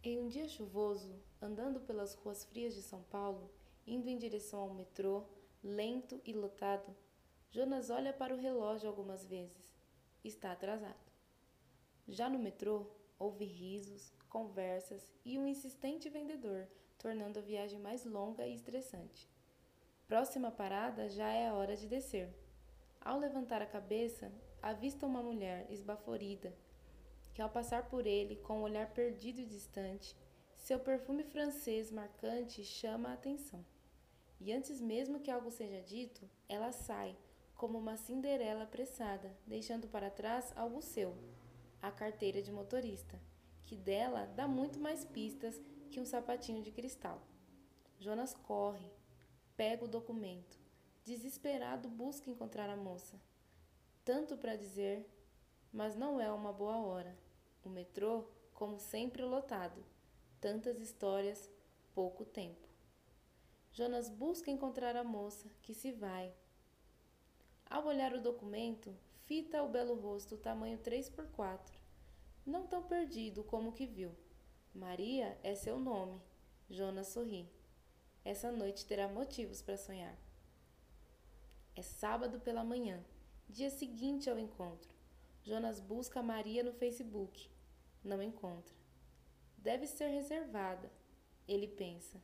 Em um dia chuvoso, andando pelas ruas frias de São Paulo, indo em direção ao metrô, lento e lotado, Jonas olha para o relógio algumas vezes. Está atrasado. Já no metrô, ouve risos, conversas e um insistente vendedor, tornando a viagem mais longa e estressante. Próxima parada já é a hora de descer. Ao levantar a cabeça, avista uma mulher esbaforida que, ao passar por ele com um olhar perdido e distante, seu perfume francês marcante chama a atenção. E antes mesmo que algo seja dito, ela sai, como uma Cinderela apressada, deixando para trás algo seu, a carteira de motorista, que dela dá muito mais pistas que um sapatinho de cristal. Jonas corre, pega o documento, desesperado busca encontrar a moça. Tanto para dizer, mas não é uma boa hora. O metrô, como sempre, lotado. Tantas histórias, pouco tempo. Jonas busca encontrar a moça, que se vai. Ao olhar o documento, fita o belo rosto tamanho 3 por 4 Não tão perdido como o que viu. Maria é seu nome. Jonas sorri. Essa noite terá motivos para sonhar. É sábado pela manhã, dia seguinte ao encontro. Jonas busca Maria no Facebook. Não encontra. Deve ser reservada, ele pensa.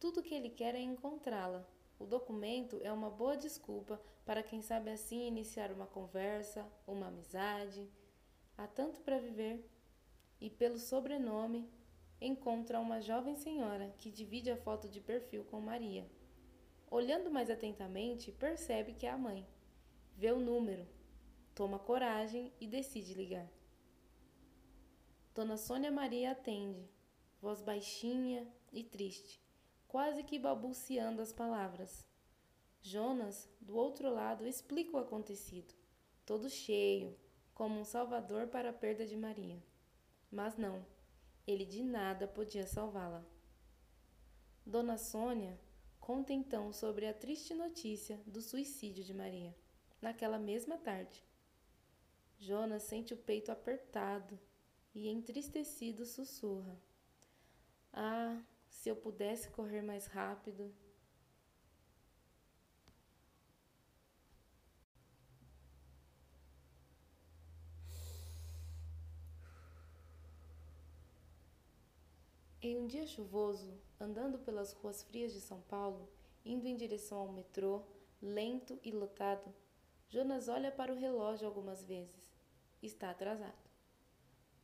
Tudo que ele quer é encontrá-la. O documento é uma boa desculpa para quem sabe assim iniciar uma conversa, uma amizade. Há tanto para viver. E pelo sobrenome, encontra uma jovem senhora que divide a foto de perfil com Maria. Olhando mais atentamente, percebe que é a mãe. Vê o número, toma coragem e decide ligar. Dona Sônia Maria atende, voz baixinha e triste, quase que balbuciando as palavras. Jonas, do outro lado, explica o acontecido, todo cheio, como um salvador para a perda de Maria. Mas não, ele de nada podia salvá-la. Dona Sônia conta então sobre a triste notícia do suicídio de Maria, naquela mesma tarde. Jonas sente o peito apertado e, entristecido, sussurra: Ah, se eu pudesse correr mais rápido. Em um dia chuvoso, andando pelas ruas frias de São Paulo, indo em direção ao metrô, lento e lotado, Jonas olha para o relógio algumas vezes. Está atrasado.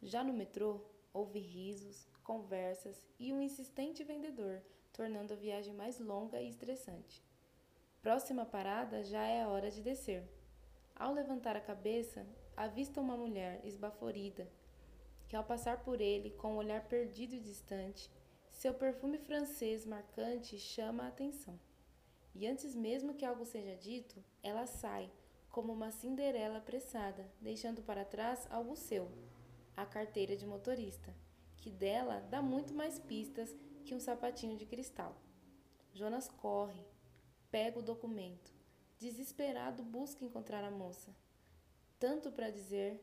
Já no metrô, ouve risos, conversas e um insistente vendedor, tornando a viagem mais longa e estressante. Próxima parada já é a hora de descer. Ao levantar a cabeça, avista uma mulher esbaforida, que ao passar por ele com um olhar perdido e distante, seu perfume francês marcante chama a atenção. E antes mesmo que algo seja dito, ela sai, como uma Cinderela apressada, deixando para trás algo seu, a carteira de motorista, que dela dá muito mais pistas que um sapatinho de cristal. Jonas corre, pega o documento, desesperado busca encontrar a moça. Tanto para dizer,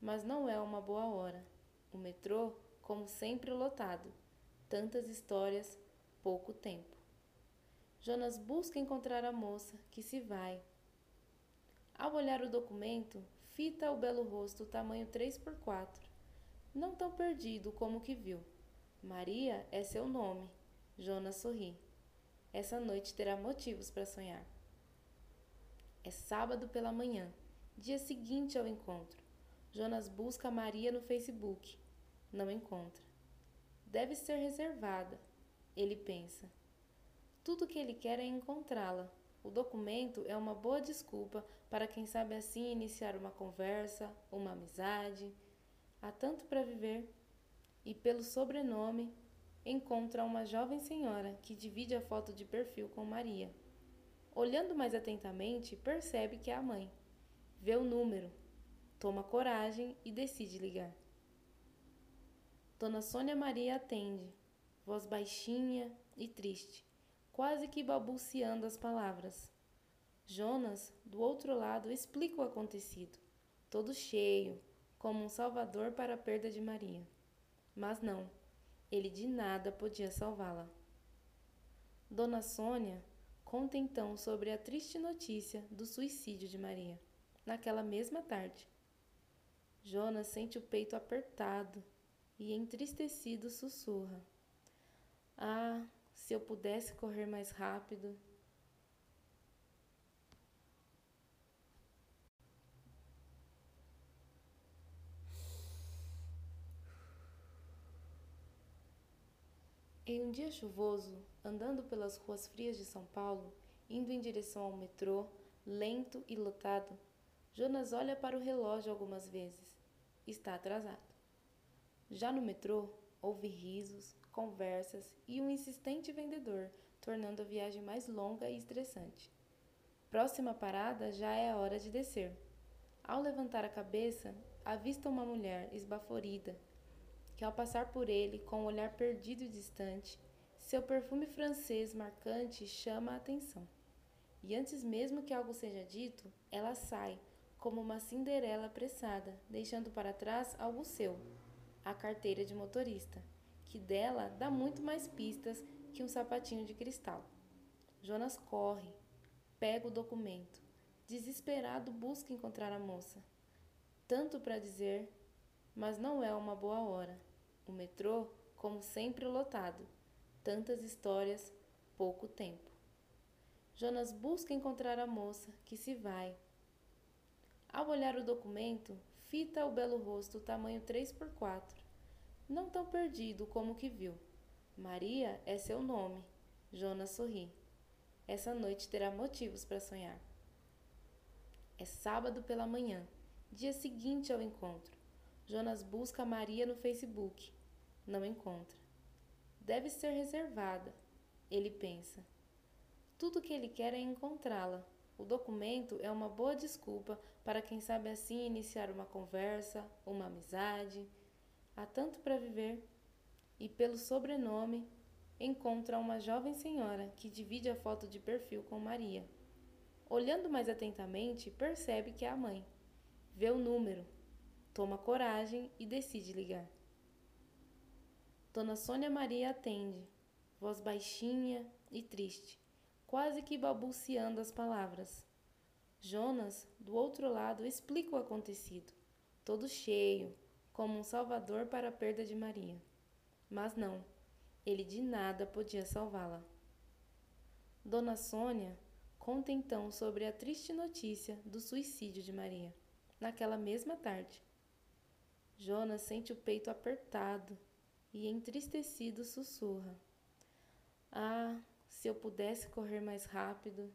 mas não é uma boa hora. O metrô, como sempre, lotado. Tantas histórias, pouco tempo. Jonas busca encontrar a moça, que se vai, ao olhar o documento, fita o belo rosto tamanho 3 por 4 Não tão perdido como o que viu. Maria é seu nome. Jonas sorri. Essa noite terá motivos para sonhar. É sábado pela manhã, dia seguinte ao encontro. Jonas busca Maria no Facebook. Não encontra. Deve ser reservada, ele pensa. Tudo que ele quer é encontrá-la o documento é uma boa desculpa para quem sabe assim iniciar uma conversa, uma amizade. Há tanto para viver. E pelo sobrenome, encontra uma jovem senhora que divide a foto de perfil com Maria. Olhando mais atentamente, percebe que é a mãe. Vê o número, toma coragem e decide ligar. Dona Sônia Maria atende, voz baixinha e triste quase que balbuciando as palavras. Jonas, do outro lado, explica o acontecido, todo cheio, como um salvador para a perda de Maria. Mas não, ele de nada podia salvá-la. Dona Sônia conta então sobre a triste notícia do suicídio de Maria, naquela mesma tarde. Jonas sente o peito apertado e, entristecido, sussurra: Ah, se eu pudesse correr mais rápido. Em um dia chuvoso, andando pelas ruas frias de São Paulo, indo em direção ao metrô, lento e lotado, Jonas olha para o relógio algumas vezes. Está atrasado. Já no metrô, ouve risos, conversas e um insistente vendedor, tornando a viagem mais longa e estressante. Próxima parada já é a hora de descer. Ao levantar a cabeça, avista uma mulher esbaforida que, ao passar por ele com um olhar perdido e distante, seu perfume francês marcante chama a atenção. E antes mesmo que algo seja dito, ela sai, como uma Cinderela apressada, deixando para trás algo seu, a carteira de motorista, que dela dá muito mais pistas que um sapatinho de cristal. Jonas corre, pega o documento, desesperado busca encontrar a moça. Tanto para dizer, mas não é uma boa hora. O metrô, como sempre, lotado. Tantas histórias, pouco tempo. Jonas busca encontrar a moça, que se vai. Ao olhar o documento, fita o belo rosto tamanho 3 por 4 Não tão perdido como que viu. Maria é seu nome. Jonas sorri. Essa noite terá motivos para sonhar. É sábado pela manhã, dia seguinte ao encontro. Jonas busca Maria no Facebook. Não encontra. Deve ser reservada, ele pensa. Tudo que ele quer é encontrá-la. O documento é uma boa desculpa para quem sabe assim iniciar uma conversa, uma amizade. Há tanto para viver. E pelo sobrenome, encontra uma jovem senhora que divide a foto de perfil com Maria. Olhando mais atentamente, percebe que é a mãe. Vê o número, toma coragem e decide ligar. Dona Sônia Maria atende, voz baixinha e triste, quase que balbuciando as palavras. Jonas, do outro lado, explica o acontecido, todo cheio, como um salvador para a perda de Maria. Mas não, ele de nada podia salvá-la. Dona Sônia conta então sobre a triste notícia do suicídio de Maria, naquela mesma tarde. Jonas sente o peito apertado e, entristecido, sussurra: Ah, se eu pudesse correr mais rápido.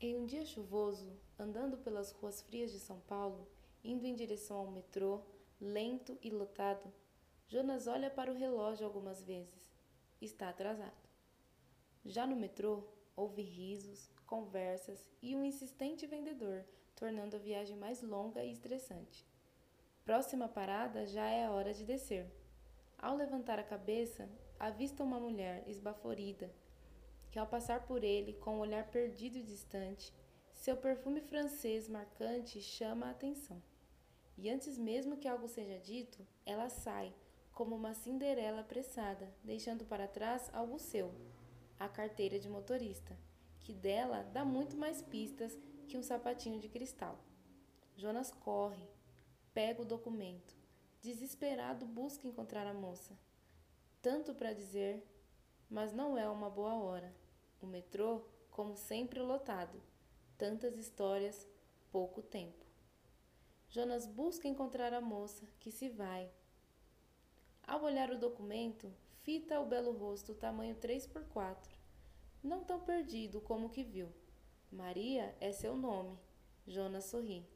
Em um dia chuvoso, andando pelas ruas frias de São Paulo, indo em direção ao metrô, lento e lotado, Jonas olha para o relógio algumas vezes está atrasado. Já no metrô, houve risos, conversas e um insistente vendedor, tornando a viagem mais longa e estressante. Próxima parada já é a hora de descer. Ao levantar a cabeça, avista uma mulher esbaforida, que ao passar por ele com um olhar perdido e distante, seu perfume francês marcante chama a atenção. E antes mesmo que algo seja dito, ela sai, como uma Cinderela apressada, deixando para trás algo seu, a carteira de motorista, que dela dá muito mais pistas que um sapatinho de cristal. Jonas corre, pega o documento, desesperado busca encontrar a moça. Tanto para dizer, mas não é uma boa hora. O metrô, como sempre, lotado. Tantas histórias, pouco tempo. Jonas busca encontrar a moça, que se vai, ao olhar o documento, fita o belo rosto tamanho 3 por 4 Não tão perdido como que viu. Maria é seu nome. Jonas sorri.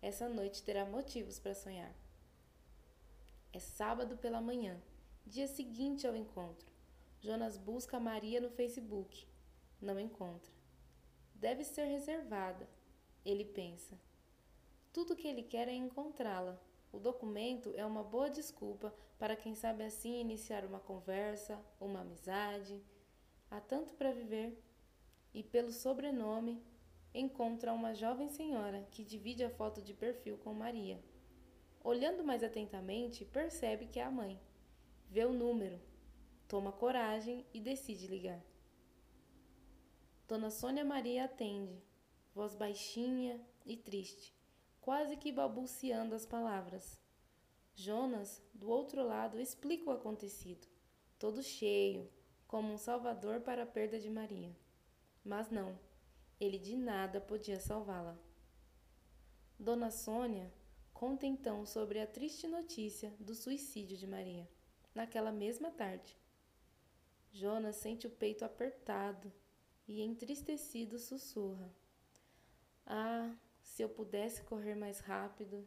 Essa noite terá motivos para sonhar. É sábado pela manhã, dia seguinte ao encontro. Jonas busca Maria no Facebook. Não encontra. Deve ser reservada, ele pensa. Tudo o que ele quer é encontrá-la o documento é uma boa desculpa para quem sabe assim iniciar uma conversa, uma amizade. Há tanto para viver. e, pelo sobrenome, encontra uma jovem senhora que divide a foto de perfil com Maria. Olhando mais atentamente, percebe que é a mãe. Vê o número, toma coragem e decide ligar. Dona Sônia Maria atende, voz baixinha e triste, quase que balbuciando as palavras. Jonas, do outro lado, explica o acontecido, todo cheio, como um salvador para a perda de Maria. Mas não, ele de nada podia salvá-la. Dona Sônia conta então sobre a triste notícia do suicídio de Maria, naquela mesma tarde. Jonas sente o peito apertado e, entristecido, sussurra: Ah, se eu pudesse correr mais rápido